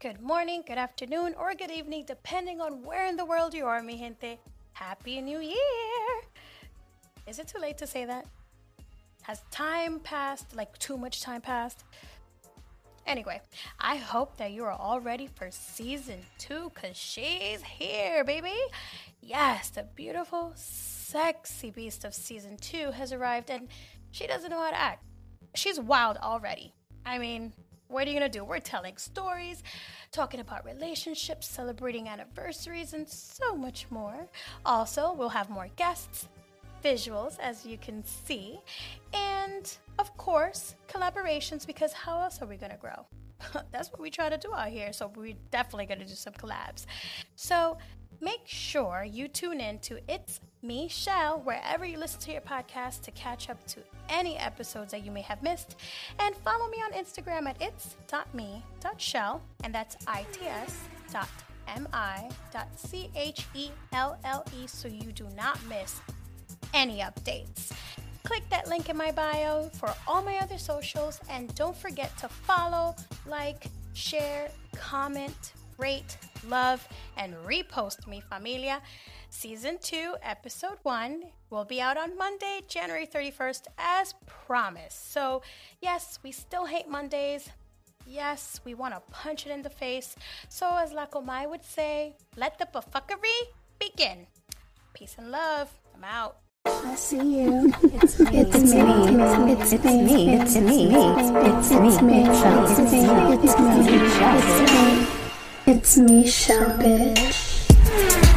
good morning, good afternoon, or good evening, depending on where in the world you are, mi gente. Happy New Year! Is it too late to say that? Has time passed? Like too much time passed? Anyway, I hope that you are all ready for season two because she's here, baby. Yes, the beautiful, sexy beast of season two has arrived and she doesn't know how to act. She's wild already. I mean, what are you gonna do? We're telling stories, talking about relationships, celebrating anniversaries, and so much more. Also, we'll have more guests, visuals, as you can see, and of course, collaborations because how else are we gonna grow? That's what we try to do out here, so we're definitely gonna do some collabs. So make sure you tune in to It's Me Shell wherever you listen to your podcast to catch up to any episodes that you may have missed. And follow me on Instagram at its.me.shell, and that's its dot mi dot c h e l l e so you do not miss any updates. Click that link in my bio for all my other socials, and don't forget to follow, like, share, comment, rate, love, and repost me, familia. Season 2, Episode 1 will be out on Monday, January 31st, as promised. So, yes, we still hate Mondays. Yes, we want to punch it in the face. So, as La Comay would say, let the bufuckery begin. Peace and love. I'm out. I see you. It's me. It's me. It's me. It's me. It's me. It's me. It's me. It's me. It's me, Shell Bitch.